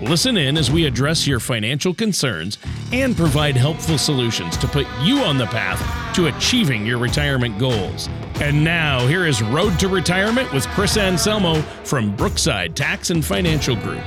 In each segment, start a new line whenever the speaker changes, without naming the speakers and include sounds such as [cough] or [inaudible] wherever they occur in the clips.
Listen in as we address your financial concerns and provide helpful solutions to put you on the path to achieving your retirement goals. And now, here is Road to Retirement with Chris Anselmo from Brookside Tax and Financial Group.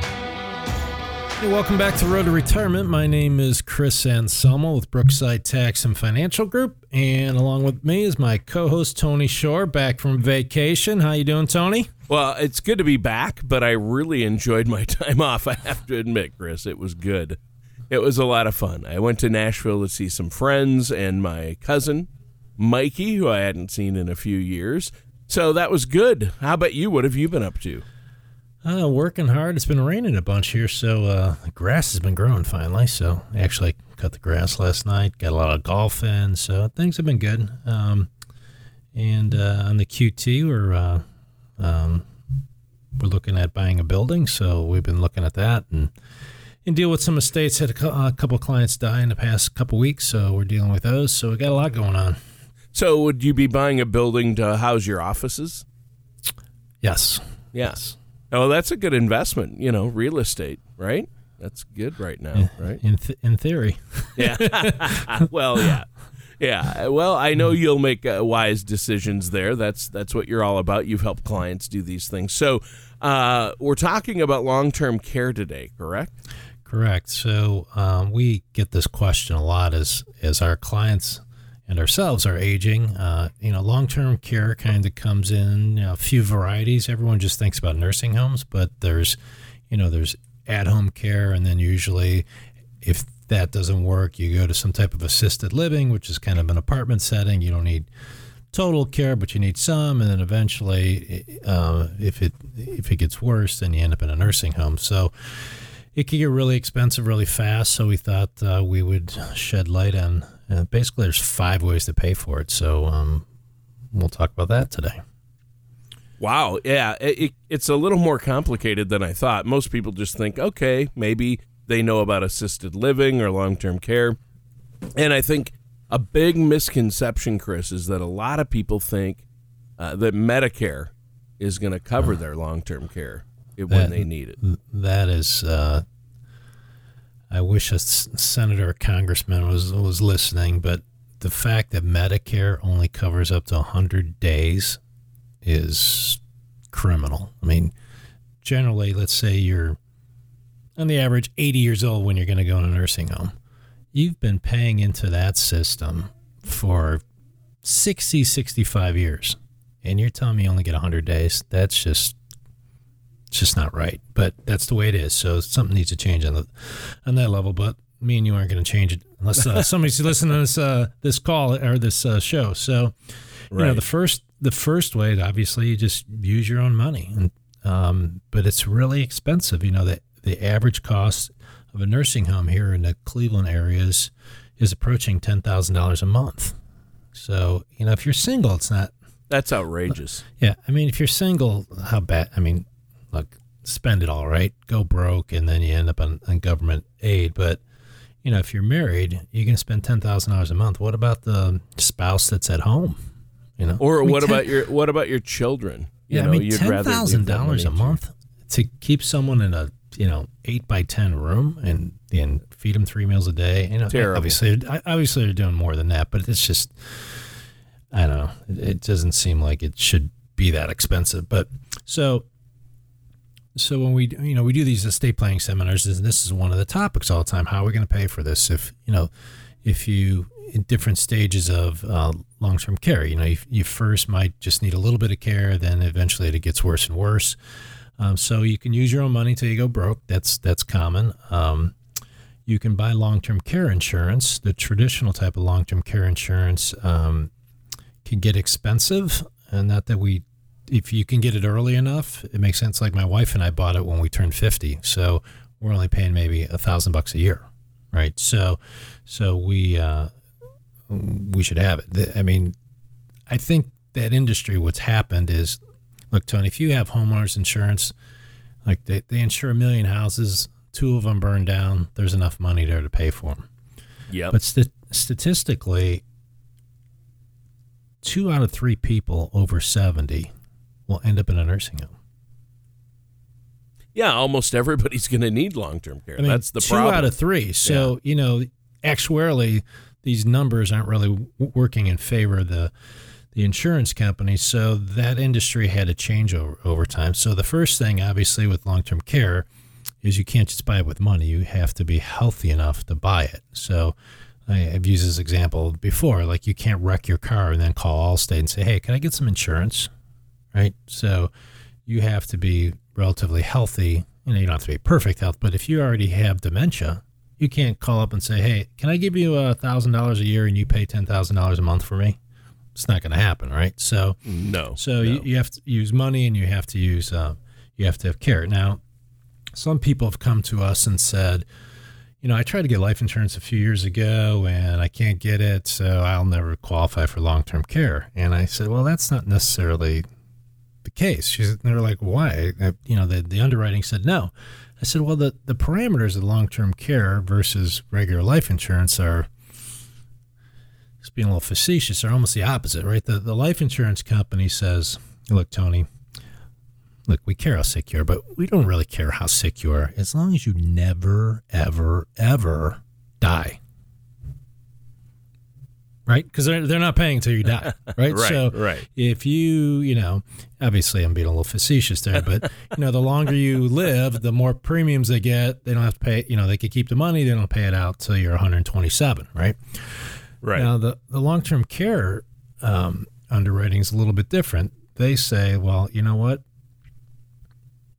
Hey, welcome back to Road to Retirement. My name is Chris Anselmo with Brookside Tax and Financial Group, and along with me is my co-host Tony Shore, back from vacation. How you doing, Tony?
Well, it's good to be back, but I really enjoyed my [laughs] time off. I have to admit, Chris, it was good. It was a lot of fun. I went to Nashville to see some friends and my cousin, Mikey, who I hadn't seen in a few years. So that was good. How about you? What have you been up to?
Uh, working hard. It's been raining a bunch here, so uh, the grass has been growing finally. So actually, I cut the grass last night. Got a lot of golf in, so things have been good. Um, and uh, on the QT, we're uh, um, we're looking at buying a building, so we've been looking at that and and deal with some estates. Had a, a couple of clients die in the past couple weeks, so we're dealing with those. So we got a lot going on.
So would you be buying a building to house your offices?
Yes.
Yes. Oh, that's a good investment. You know, real estate, right? That's good right now, right?
In th- in theory. [laughs]
Yeah. [laughs] well, yeah. Yeah. Well, I know you'll make uh, wise decisions there. That's that's what you're all about. You've helped clients do these things. So, uh, we're talking about long-term care today, correct?
Correct. So um, we get this question a lot as as our clients and ourselves are aging. Uh, you know, long-term care kind of comes in you know, a few varieties. Everyone just thinks about nursing homes, but there's, you know, there's at-home care, and then usually, if that doesn't work, you go to some type of assisted living, which is kind of an apartment setting. You don't need total care, but you need some, and then eventually, uh, if it if it gets worse, then you end up in a nursing home. So it can get really expensive really fast. So we thought uh, we would shed light on. Uh, basically, there's five ways to pay for it. So um, we'll talk about that today.
Wow. Yeah. It, it's a little more complicated than I thought. Most people just think, okay, maybe they know about assisted living or long term care. And I think a big misconception, Chris, is that a lot of people think uh, that Medicare is going to cover their long term care when
That-
they need it.
That is, uh, I wish a senator or congressman was was listening, but the fact that Medicare only covers up to 100 days is criminal. I mean, generally, let's say you're on the average 80 years old when you're going to go in a nursing home. You've been paying into that system for 60, 65 years, and you're telling me you only get 100 days. That's just it's just not right. But that's the way it is. So something needs to change on the on that level. But me and you aren't going to change it unless uh, [laughs] somebody's listening to this uh, this call or this uh, show. So you know the first the first way, obviously, you just use your own money, and um, but it's really expensive. You know the the average cost of a nursing home here in the Cleveland areas is approaching ten thousand dollars a month. So you know if you're single, it's not
That's outrageous.
yeah, I mean, if you're single, how bad? I mean, look, spend it all, right? Go broke, and then you end up on, on government aid. But you know, if you're married, you can spend ten thousand dollars a month. What about the spouse that's at home? You know,
Or
I mean,
what
10
about your what about your children? You
Yeah,
know,
I mean,
you'd
ten thousand dollars a month to keep someone in a you know eight by ten room and and feed them three meals a day. You know,
Terrible.
obviously, obviously they're doing more than that, but it's just I don't know. It, it doesn't seem like it should be that expensive. But so so when we you know we do these estate planning seminars, and this is one of the topics all the time. How are we going to pay for this? If you know, if you in different stages of uh, long-term care, you know, you, you first might just need a little bit of care, then eventually it gets worse and worse. Um, so you can use your own money till you go broke. That's that's common. Um, you can buy long-term care insurance. The traditional type of long-term care insurance um, can get expensive, and not that we, if you can get it early enough, it makes sense. Like my wife and I bought it when we turned fifty, so we're only paying maybe a thousand bucks a year, right? So, so we uh, we should have it. I mean, I think that industry, what's happened is, look, Tony, if you have homeowners insurance, like they, they insure a million houses, two of them burn down, there's enough money there to pay for them.
Yeah.
But st- statistically, two out of three people over 70 will end up in a nursing home.
yeah, almost everybody's [laughs] going to need long term care.
I mean,
That's the
two
problem.
out of three. So, you know, actuarially, these numbers aren't really w- working in favor of the the insurance companies. So that industry had to change over, over time. So the first thing, obviously, with long term care is you can't just buy it with money. You have to be healthy enough to buy it. So I've used this example before. Like you can't wreck your car and then call Allstate and say, "Hey, can I get some insurance?" Right. So you have to be relatively healthy. You know, you don't have to be perfect health, but if you already have dementia, you can't call up and say, "Hey, can I give you a thousand dollars a year and you pay ten thousand dollars a month for me?" It's not going to happen, right? So,
no.
so
no.
you, you have to use money and you have to use uh, you have to have care. Now, some people have come to us and said, you know, I tried to get life insurance a few years ago and I can't get it, so I'll never qualify for long term care. And I said, well, that's not necessarily case. She's, they're like, why? I, you know, the, the underwriting said no. I said, well, the, the parameters of long term care versus regular life insurance are, just being a little facetious, are almost the opposite, right? The, the life insurance company says, look, Tony, look, we care how sick you are, but we don't really care how sick you are as long as you never, ever, ever die. Right? Because they're, they're not paying until you die. [laughs] Right?
Right,
so
right.
if you, you know, obviously I'm being a little facetious there, but, you know, the longer you [laughs] live, the more premiums they get. They don't have to pay, you know, they could keep the money, they don't pay it out till you're 127, right?
right.
Now, the, the long term care um, underwriting is a little bit different. They say, well, you know what?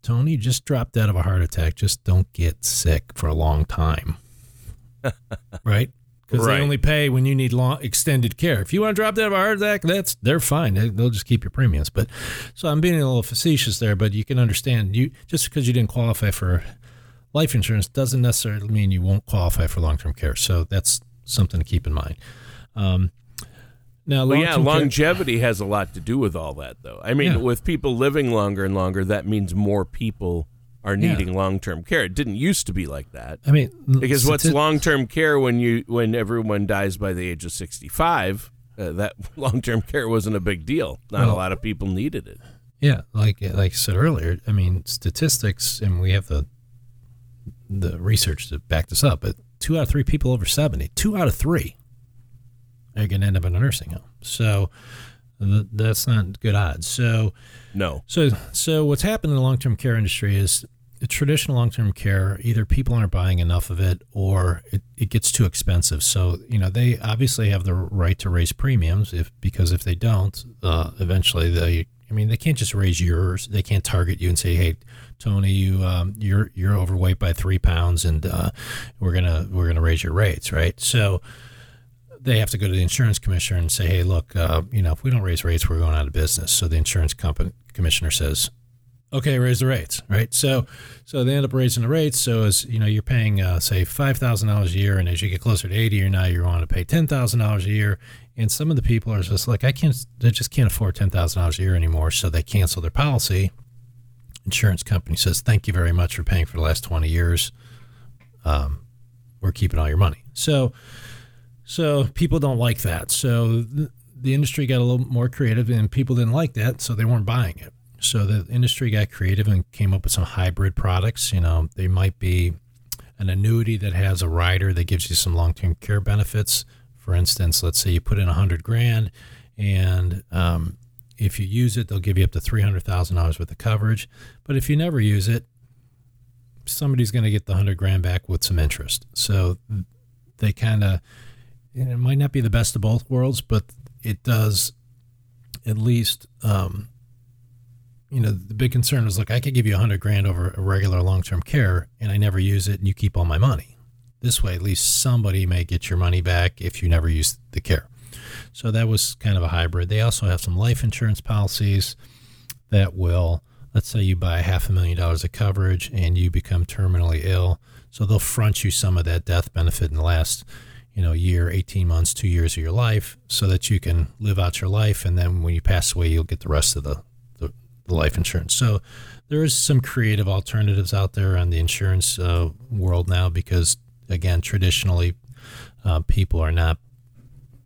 Tony, just dropped out of a heart attack. Just don't get sick for a long time. [laughs] right? Because
Right.
they only pay when you need long extended care. If you want to drop of a heart attack, that's they're fine. They, they'll just keep your premiums. But so I'm being a little facetious there, but you can understand you just because you didn't qualify for life insurance doesn't necessarily mean you won't qualify for long term care. So that's something to keep in mind. Um, now,
Well, yeah,
long-term care-
longevity has a lot to do with all that, though. I mean,
Yeah.
with people living longer and longer, that means more people are
Yeah.
needing long-term care. It didn't used to be like that.
I mean,
Because what's long-term care when you when everyone dies by the age of sixty-five? Uh, that [laughs] long-term care wasn't a big deal. Not a lot of people needed it.
Yeah, like like I said earlier, I mean statistics, and we have the the research to back this up. But two out of three people over seventy, two out of three, are going to end up in a nursing home. So that's not good odds. So
No.
so so what's happened in the long term care industry is the traditional long term care either people aren't buying enough of it or it, it gets too expensive. So you know they obviously have the right to raise premiums if because if they don't, uh, eventually they. I mean, they can't just raise yours. They can't target you and say, "Hey, Tony, you um, you're you're overweight by three pounds, and uh, we're gonna we're gonna raise your rates." Right? So they have to go to the insurance commissioner and say, "Hey, look, uh, you know, if we don't raise rates, we're going out of business." So the insurance company commissioner says, "Okay, raise the rates." Right? So, so they end up raising the rates. So as you know, you're paying uh, say five thousand dollars a year, and as you get closer to eighty, or now you want to pay ten thousand dollars a year. And some of the people are just like, I can't, they just can't afford ten thousand dollars a year anymore, so they cancel their policy. Insurance company says, "Thank you very much for paying for the last twenty years. Um, we're keeping all your money." So. So people don't like that. So th- the industry got a little more creative, and people didn't like that, so they weren't buying it. So the industry got creative and came up with some hybrid products. You know, they might be an annuity that has a rider that gives you some long-term care benefits. For instance, let's say you put in a hundred grand, and um, if you use it, they'll give you up to three hundred thousand dollars worth of coverage. But if you never use it, somebody's going to get the hundred grand back with some interest. So they kind of it might not be the best of both worlds, but it does at least, um, you know, the big concern is like, I could give you a hundred grand over a regular long term care and I never use it and you keep all my money. This way, at least somebody may get your money back if you never use the care. So that was kind of a hybrid. They also have some life insurance policies that will, let's say you buy half a million dollars of coverage and you become terminally ill. So they'll front you some of that death benefit in the last you know, year, 18 months, two years of your life so that you can live out your life. And then when you pass away, you'll get the rest of the, the, the life insurance. So there is some creative alternatives out there on the insurance uh, world now because, again, traditionally, uh, people are not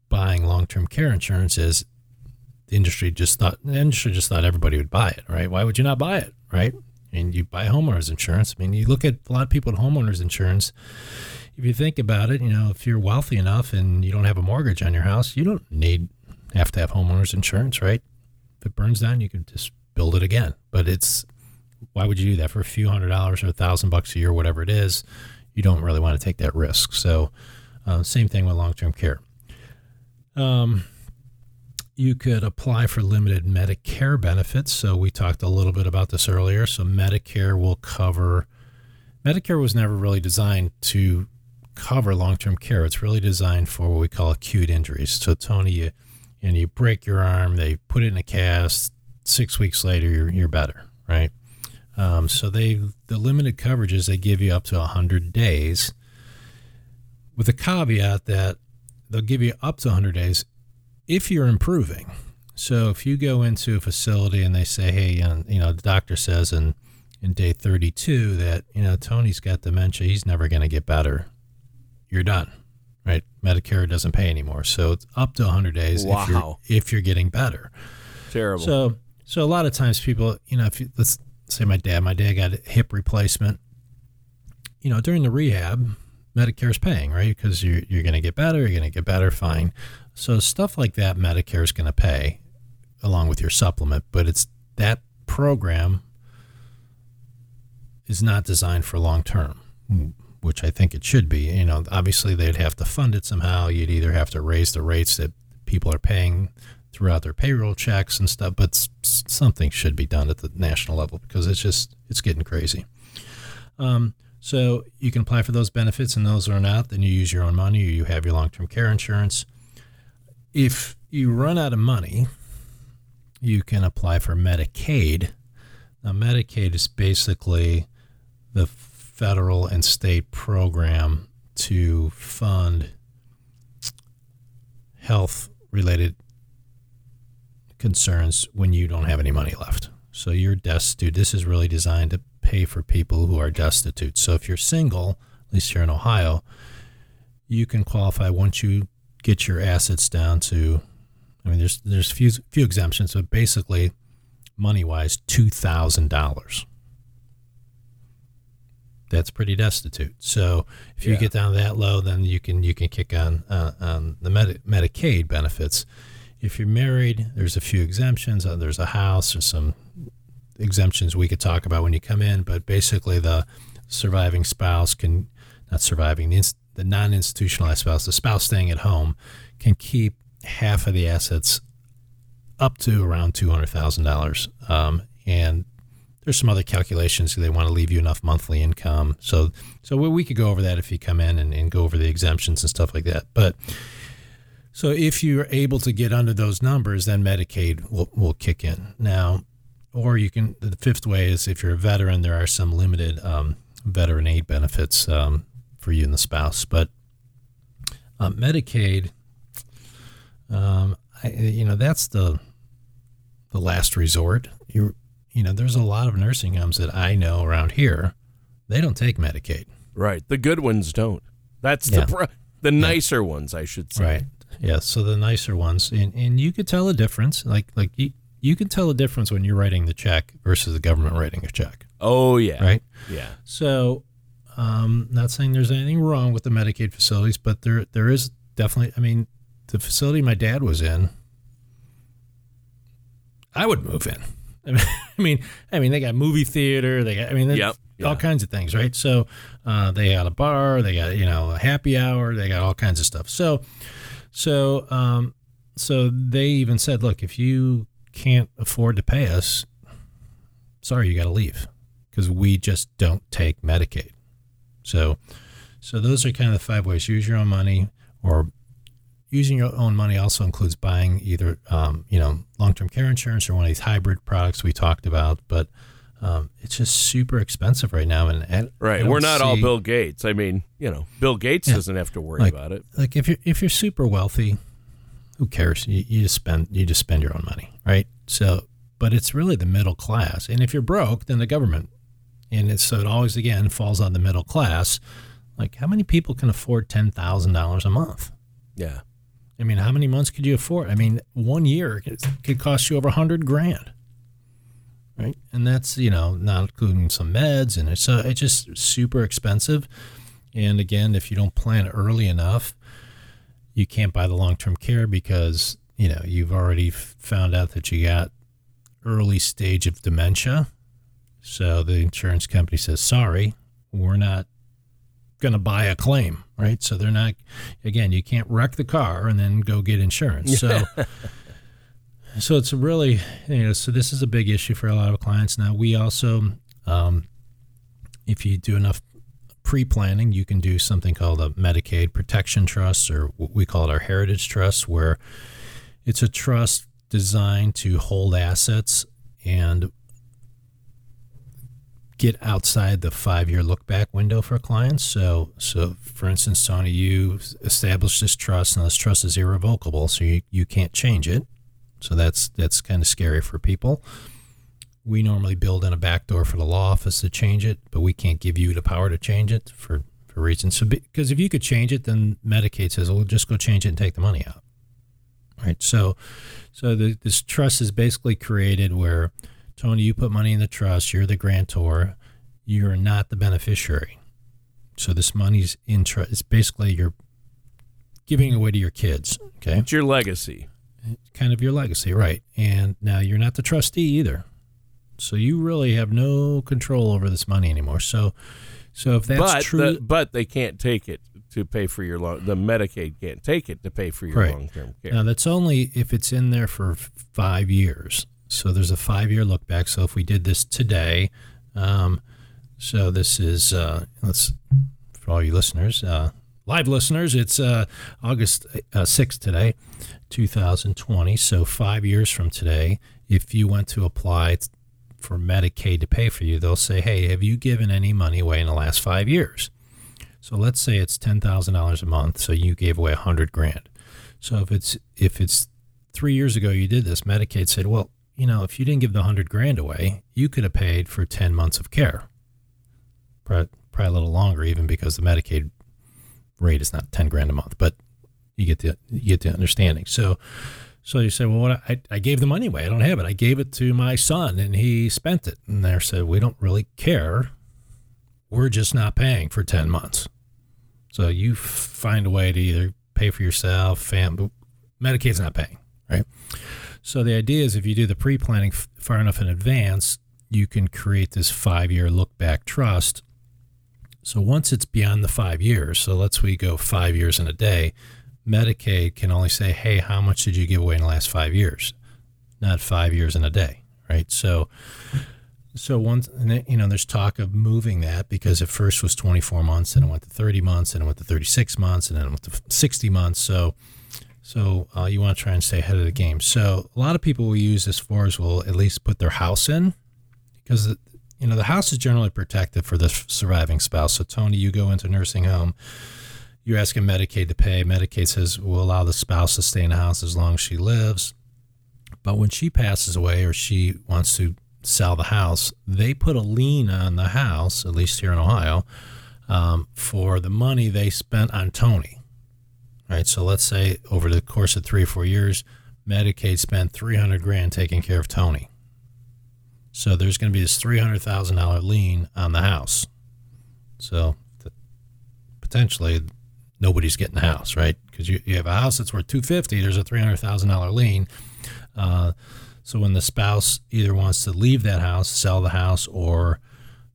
buying long-term care insurance as the industry just thought the industry just thought everybody would buy it, right? Why would you not buy it, right? And you buy homeowners insurance. I mean, you look at a lot of people with homeowners insurance. If you think about it, you know, if you're wealthy enough and you don't have a mortgage on your house, you don't need have to have homeowners insurance, right? If it burns down, you can just build it again. But it's why would you do that for a few hundred dollars or a thousand bucks a year, whatever it is? You don't really want to take that risk. So, uh, same thing with long term care. Um, you could apply for limited Medicare benefits. So we talked a little bit about this earlier. So Medicare will cover. Medicare was never really designed to cover long-term care. It's really designed for what we call acute injuries. So Tony, you and you break your arm, they put it in a cast. Six weeks later, you're you're better, right? Um, so they the limited coverages they give you up to hundred days, with the caveat that they'll give you up to 100 days if you're improving. So if you go into a facility and they say, hey, you know, the doctor says in, in day 32 that, you know, Tony's got dementia, he's never going to get better, you're done, right? Medicare doesn't pay anymore. So it's up to 100 days
wow.
if, you're, if you're getting better.
Terrible.
So, so a lot of times people, you know, if you, let's say my dad, my dad got a hip replacement, you know, during the rehab, Medicare's paying, right? Because you're, you're going to get better, you're going to get better, fine. So stuff like that, Medicare is going to pay along with your supplement, but it's that program is not designed for long term, which I think it should be. You know, obviously they'd have to fund it somehow. You'd either have to raise the rates that people are paying throughout their payroll checks and stuff, but something should be done at the national level because it's just it's getting crazy. Um, so you can apply for those benefits, and those are not, then you use your own money or you have your long term care insurance. If you run out of money, you can apply for Medicaid. Now, Medicaid is basically the federal and state program to fund health related concerns when you don't have any money left. So you're destitute. This is really designed to pay for people who are destitute. So if you're single, at least here in Ohio, you can qualify once you get your assets down to. I mean, there's there's few few exemptions, but basically, money wise, two thousand dollars. That's pretty destitute. So if you yeah. get down that low, then you can you can kick on uh, on the Medi- Medicaid benefits. If you're married, there's a few exemptions. Uh, there's a house. There's some exemptions we could talk about when you come in, but basically the surviving spouse can not surviving the, the non-institutionalized spouse, the spouse staying at home, can keep half of the assets up to around two hundred thousand um, dollars. And there's some other calculations. They want to leave you enough monthly income. So so we could go over that if you come in and, and go over the exemptions and stuff like that. But so if you're able to get under those numbers, then Medicaid will, will kick in. Now, or you can, the fifth way is if you're a veteran, there are some limited um, veteran aid benefits um, for you and the spouse. But uh, Medicaid, um, I, you know, that's the the last resort. You you know, there's a lot of nursing homes that I know around here. They don't take Medicaid.
Right. The good ones don't. That's yeah. the the nicer yeah. ones, I should say.
Right. Yeah. So the nicer ones, and and you could tell a difference. Like like you, you can tell a difference when you're writing the check versus the government writing a check.
Oh yeah,
right.
Yeah.
So, um, not saying there's anything wrong with the Medicaid facilities, but there there is definitely. I mean, the facility my dad was in, I would move in. [laughs] I mean, I mean, they got movie theater. They got, I mean, yep, all kinds of things, right? So, uh, they got a bar. They got you know a happy hour. They got all kinds of stuff. So, so, um, so they even said, look, if you can't afford to pay us, sorry, you got to leave because we just don't take Medicaid. So, so those are kind of the five ways: use your own money, or using your own money also includes buying either, um, you know, long-term care insurance or one of these hybrid products we talked about. But Um, it's just super expensive right now, and, I
Right. We're not all Bill Gates. I mean, you know, Bill Gates
Yeah.
doesn't have to worry
Like-
about it.
like if you're if you're super wealthy, who cares? You, you just spend you just spend your own money, right? So, but it's really the middle class, and if you're broke, then the government, and it's so it always again falls on the middle class. Like, how many people can afford ten thousand dollars a month?
Yeah.
I mean, how many months could you afford? I mean, one year could, cost you over a hundred grand, right? And that's you know not including some meds, and it's so it's just super expensive. And again, if you don't plan early enough, you can't buy the long term care because you know you've already found out that you got early stage of dementia. So the insurance company says, "Sorry, we're not going to buy a claim." Right? So they're not. Again, you can't wreck the car and then go get insurance. So. [laughs] So it's really, you know, so this is a big issue for a lot of clients. Now we also, um, if you do enough pre-planning, you can do something called a Medicaid Protection Trust, or what we call it our Heritage Trust, where it's a trust designed to hold assets and get outside the five-year look-back window for clients. So, so for instance, Tony, you established this trust, and this trust is irrevocable, so you, you can't change it. So that's that's kind of scary for people. We normally build in a backdoor for the law office to change it, but we can't give you the power to change it for, for reasons. So because if you could change it, then Medicaid says, "Well, just go change it and take the money out." Right. So, so the, this trust is basically created where Tony, you put money in the trust, you're the grantor, you're not the beneficiary. So this money's in trust. It's basically you're giving away to your kids. Okay
It's your legacy.
It's kind of your legacy, right? And now you're not the trustee either, so you really have no control over this money anymore. So, so if that's
but
true,
the, but they can't take it to pay for your long. The Medicaid can't take it to pay for your
Right.
long term care.
now that's only if it's in there for five years. So there's a five year look back. So if we did this today, um, so this is uh, let's for all you listeners, uh, live listeners, it's uh, August uh, 6th today, 2020. So five years from today, if you went to apply for Medicaid to pay for you, they'll say, "Hey, have you given any money away in the last five years?" So let's say it's ten thousand dollars a month. So you gave away a hundred grand. So if it's if it's three years ago you did this, Medicaid said, "Well, you know, if you didn't give the hundred grand away, you could have paid for ten months of care." Probably, probably a little longer, even because the Medicaid rate is not ten grand a month, but you get the you get the understanding. So, so you say, well, what I, I gave the money away. I don't have it. I gave it to my son, and he spent it. And they said, we don't really care. We're just not paying for ten months. So you find a way to either pay for yourself, fam. Medicaid's not paying, right? So the idea is, if you do the pre-planning f- far enough in advance, you can create this five-year look-back trust. So once it's beyond the five years, so let's we go five years in a day, Medicaid can only say, "Hey, how much did you give away in the last five years?" Not five years in a day, right? So, so once you know, there's talk of moving that because at first was 24 months, and it went to 30 months, and it went to 36 months, and then it went to 60 months. So, so uh, you want to try and stay ahead of the game. So a lot of people will use this for is will at least put their house in because you know the house is generally protected for the surviving spouse. So Tony, you go into nursing home, you're asking Medicaid to pay. Medicaid says we'll allow the spouse to stay in the house as long as she lives. But when she passes away or she wants to sell the house, they put a lien on the house, at least here in Ohio, um, for the money they spent on Tony. Right. So let's say over the course of three or four years, Medicaid spent 300 grand taking care of Tony. So there's going to be this $300,000 lien on the house. So potentially nobody's getting the house, right? Because you, you have a house that's worth 250, there's a $300,000 lien. Uh, so when the spouse either wants to leave that house, sell the house, or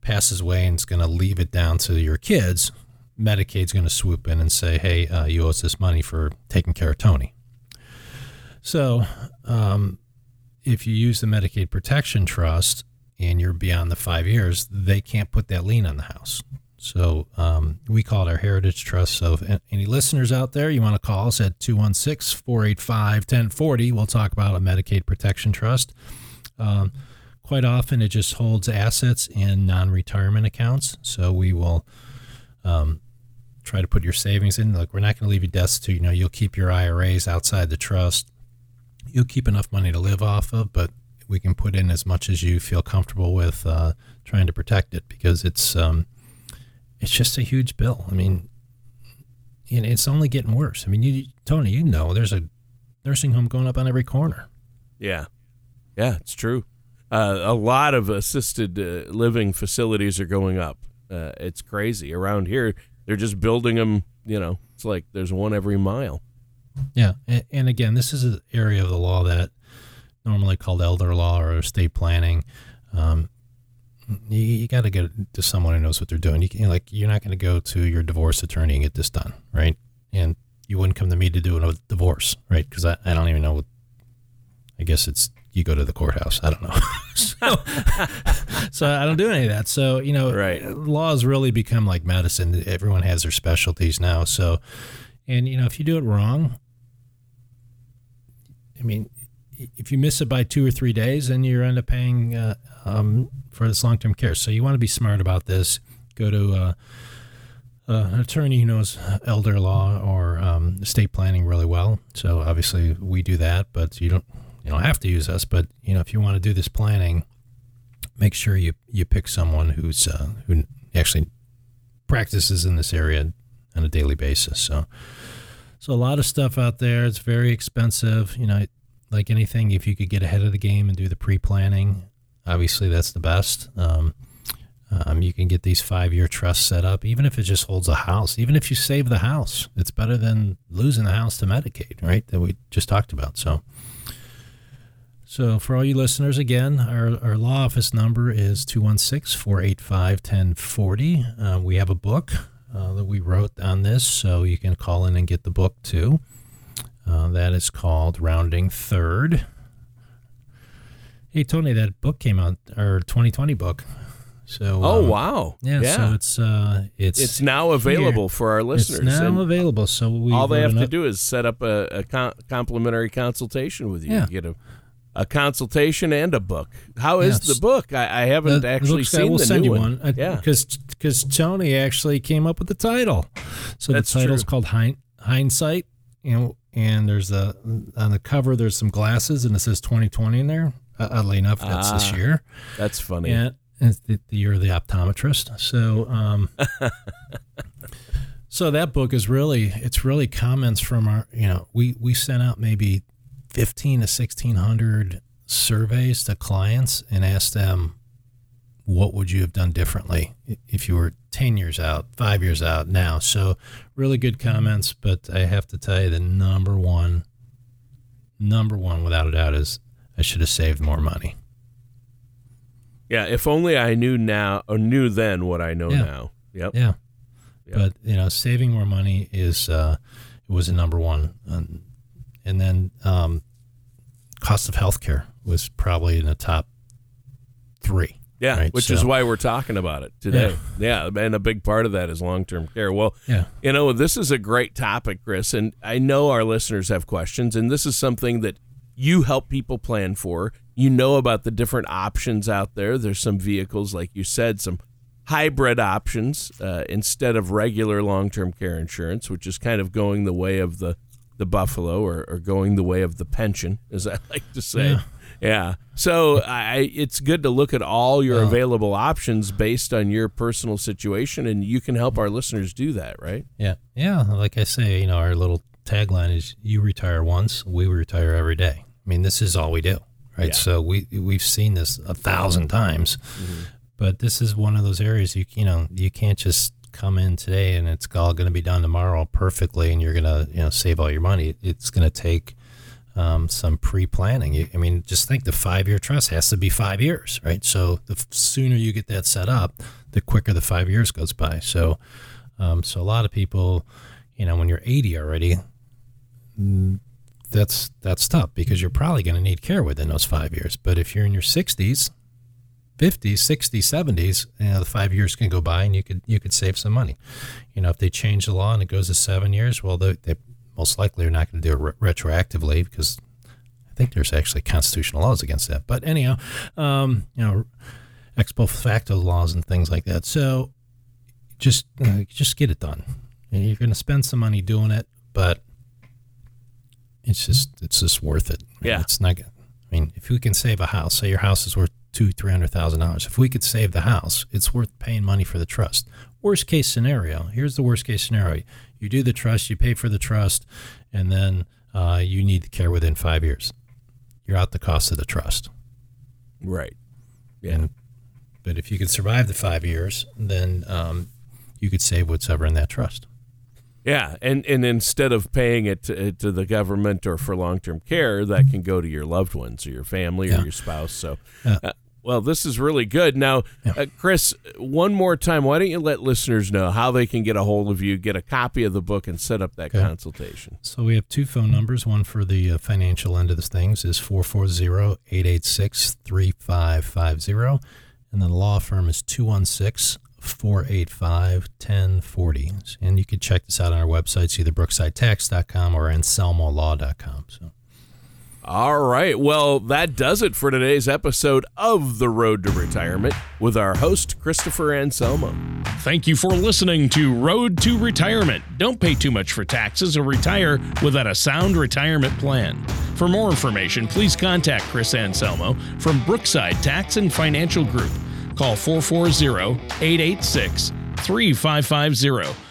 passes away and is going to leave it down to your kids, Medicaid's going to swoop in and say, "Hey, uh, you owe us this money for taking care of Tony." So, um, if you use the Medicaid Protection Trust and you're beyond the five years, they can't put that lien on the house. So um, we call it our Heritage Trust. So any listeners out there, you want to call us at 216 485 1040, we'll talk about a Medicaid Protection Trust. Um, quite often it just holds assets in non-retirement accounts. So we will um, try to put your savings in. Like we're not going to leave you destitute. You know, you'll keep your IRAs outside the trust. You'll keep enough money to live off of, but we can put in as much as you feel comfortable with uh, trying to protect it because it's um, it's just a huge bill. I mean, and it's only getting worse. I mean, you, Tony, you know, there's a nursing home going up on every corner.
Yeah, yeah, it's true. Uh, a lot of assisted uh, living facilities are going up. Uh, it's crazy around here. They're just building them. You know, it's like there's one every mile.
Yeah, and, and again, this is an area of the law that normally called elder law or estate planning. Um, you, you got to go to someone who knows what they're doing. You can, like you're not going to go to your divorce attorney and get this done, right? And you wouldn't come to me to do a divorce, right? Because I, I don't even know. What, I guess it's you go to the courthouse. I don't know. [laughs] so, [laughs] so I don't do any of that. So you know,
right.
laws really become like medicine. Everyone has their specialties now. So, and you know, if you do it wrong, I mean, if you miss it by two or three days, then you're end up paying uh, um, for this long term care. So you want to be smart about this. Go to uh, uh, an attorney who knows elder law or um, estate planning really well. So obviously we do that, but you don't you don't have to use us. But you know if you want to do this planning, make sure you you pick someone who's uh, who actually practices in this area on a daily basis. So so a lot of stuff out there. It's very expensive. You know, like anything, if you could get ahead of the game and do the pre planning, obviously that's the best. Um, um, you can get these five year trusts set up, even if it just holds a house. Even if you save the house, it's better than losing the house to Medicaid, right? That we just talked about. So, so for all you listeners, again, our, our law office number is 216 485 1040. Uh, we have a book uh, that we wrote on this, so you can call in and get the book too. Uh, that is called Rounding Third. Hey Tony, that book came out, our 2020 book. So
oh
um,
wow,
yeah,
yeah.
So it's uh, it's
it's now available
here.
for our listeners.
It's now
and
available. So we
all they have to
enough-
do is set up a, a complimentary consultation with you.
Yeah.
You get a a consultation and a book. How is
Yes.
the book? I, I haven't
the-
actually seen
we'll
the
send
new
you
one.
one.
yeah,
because because Tony actually came up with the title. So
That's
the title's
true.
called Hind- Hindsight. You know, and there's a on the cover. There's some glasses, and it says 2020 in there. Uh, oddly enough, that's this
Ah,
year.
that's funny.
And it's the, the year of the optometrist. So, um, [laughs] so that book is really it's really comments from our you know we we sent out maybe fifteen to sixteen hundred surveys to clients and asked them what would you have done differently if you were 10 years out, five years out now. So, really good comments. But I have to tell you, the number one, number one, without a doubt, is I should have saved more money.
Yeah, if only I knew now or knew then what I know
Yeah.
now. Yep.
Yeah.
Yeah.
But you know, saving more money is uh, was a number one, um, and then um, cost of healthcare was probably in the top three.
Yeah,
Right,
which is why we're talking about it today. Yeah. and a big part of that is long-term care. Well,
Yeah,
You know, this is a great topic, Chris, and I know our listeners have questions, and this is something that you help people plan for. You know about the different options out there. There's some vehicles, like you said, some hybrid options uh, instead of regular long-term care insurance, which is kind of going the way of the the buffalo or, or going the way of the pension, as I like to say.
Yeah.
Yeah. So I, it's good to look at all your
Oh.
available options based on your personal situation, and you can help our listeners do that, right?
yeah, yeah. Like I say, you know, our little tagline is "You retire once, we retire every day." I mean, this is all we do, right?
Yeah.
So we we've seen this a thousand times, mm-hmm. but this is one of those areas you you know you can't just come in today and it's all going to be done tomorrow perfectly, and you're going to you know save all your money. It's going to take um, some pre-planning. I mean, just think the five-year trust has to be five years, right? So the sooner you get that set up, the quicker the five years goes by. So, um, so a lot of people, you know, when you're 80 already, mm, that's that's tough because you're probably going to need care within those five years. But if you're in your 60s, 50s, 60s, 70s, you know, the five years can go by and you could you could save some money. You know, if they change the law and it goes to seven years, well, they, they most likely are not going to do it re- retroactively because I think there's actually constitutional laws against that. But anyhow, um, you know, ex post facto laws and things like that. So just uh, just get it done. And you're going to spend some money doing it, but it's just it's just worth it.
Yeah.
it's not. I mean, if we can save a house, say your house is worth two, three hundred thousand dollars. If we could save the house, it's worth paying money for the trust. Worst case scenario. Here's the worst case scenario: you do the trust, you pay for the trust, and then uh, you need the care within five years. You're out the cost of the trust.
Right. Yeah.
And but if you could survive the five years, then um, you could save what's ever in that trust.
Yeah, and and instead of paying it to, to the government or for long term care, that can go to your loved ones or your family or
Yeah.
your spouse. So, uh, well, this is really good. Now, uh, Chris, one more time, why don't you let listeners know how they can get a hold of you, get a copy of the book, and set up that
Okay.
consultation?
So we have two phone numbers. One for the uh, financial end of the things is 440-886-3550. And then the law firm is 216-485-1040. And you can check this out on our websites, either brooksidetax.com or anselmolaw.com. So
All right. Well, that does it for today's episode of The Road to Retirement with our host, Christopher Anselmo.
Thank you for listening to Road to Retirement. Don't pay too much for taxes or retire without a sound retirement plan. For more information, please contact Chris Anselmo from Brookside Tax and Financial Group. Call 440 886 3550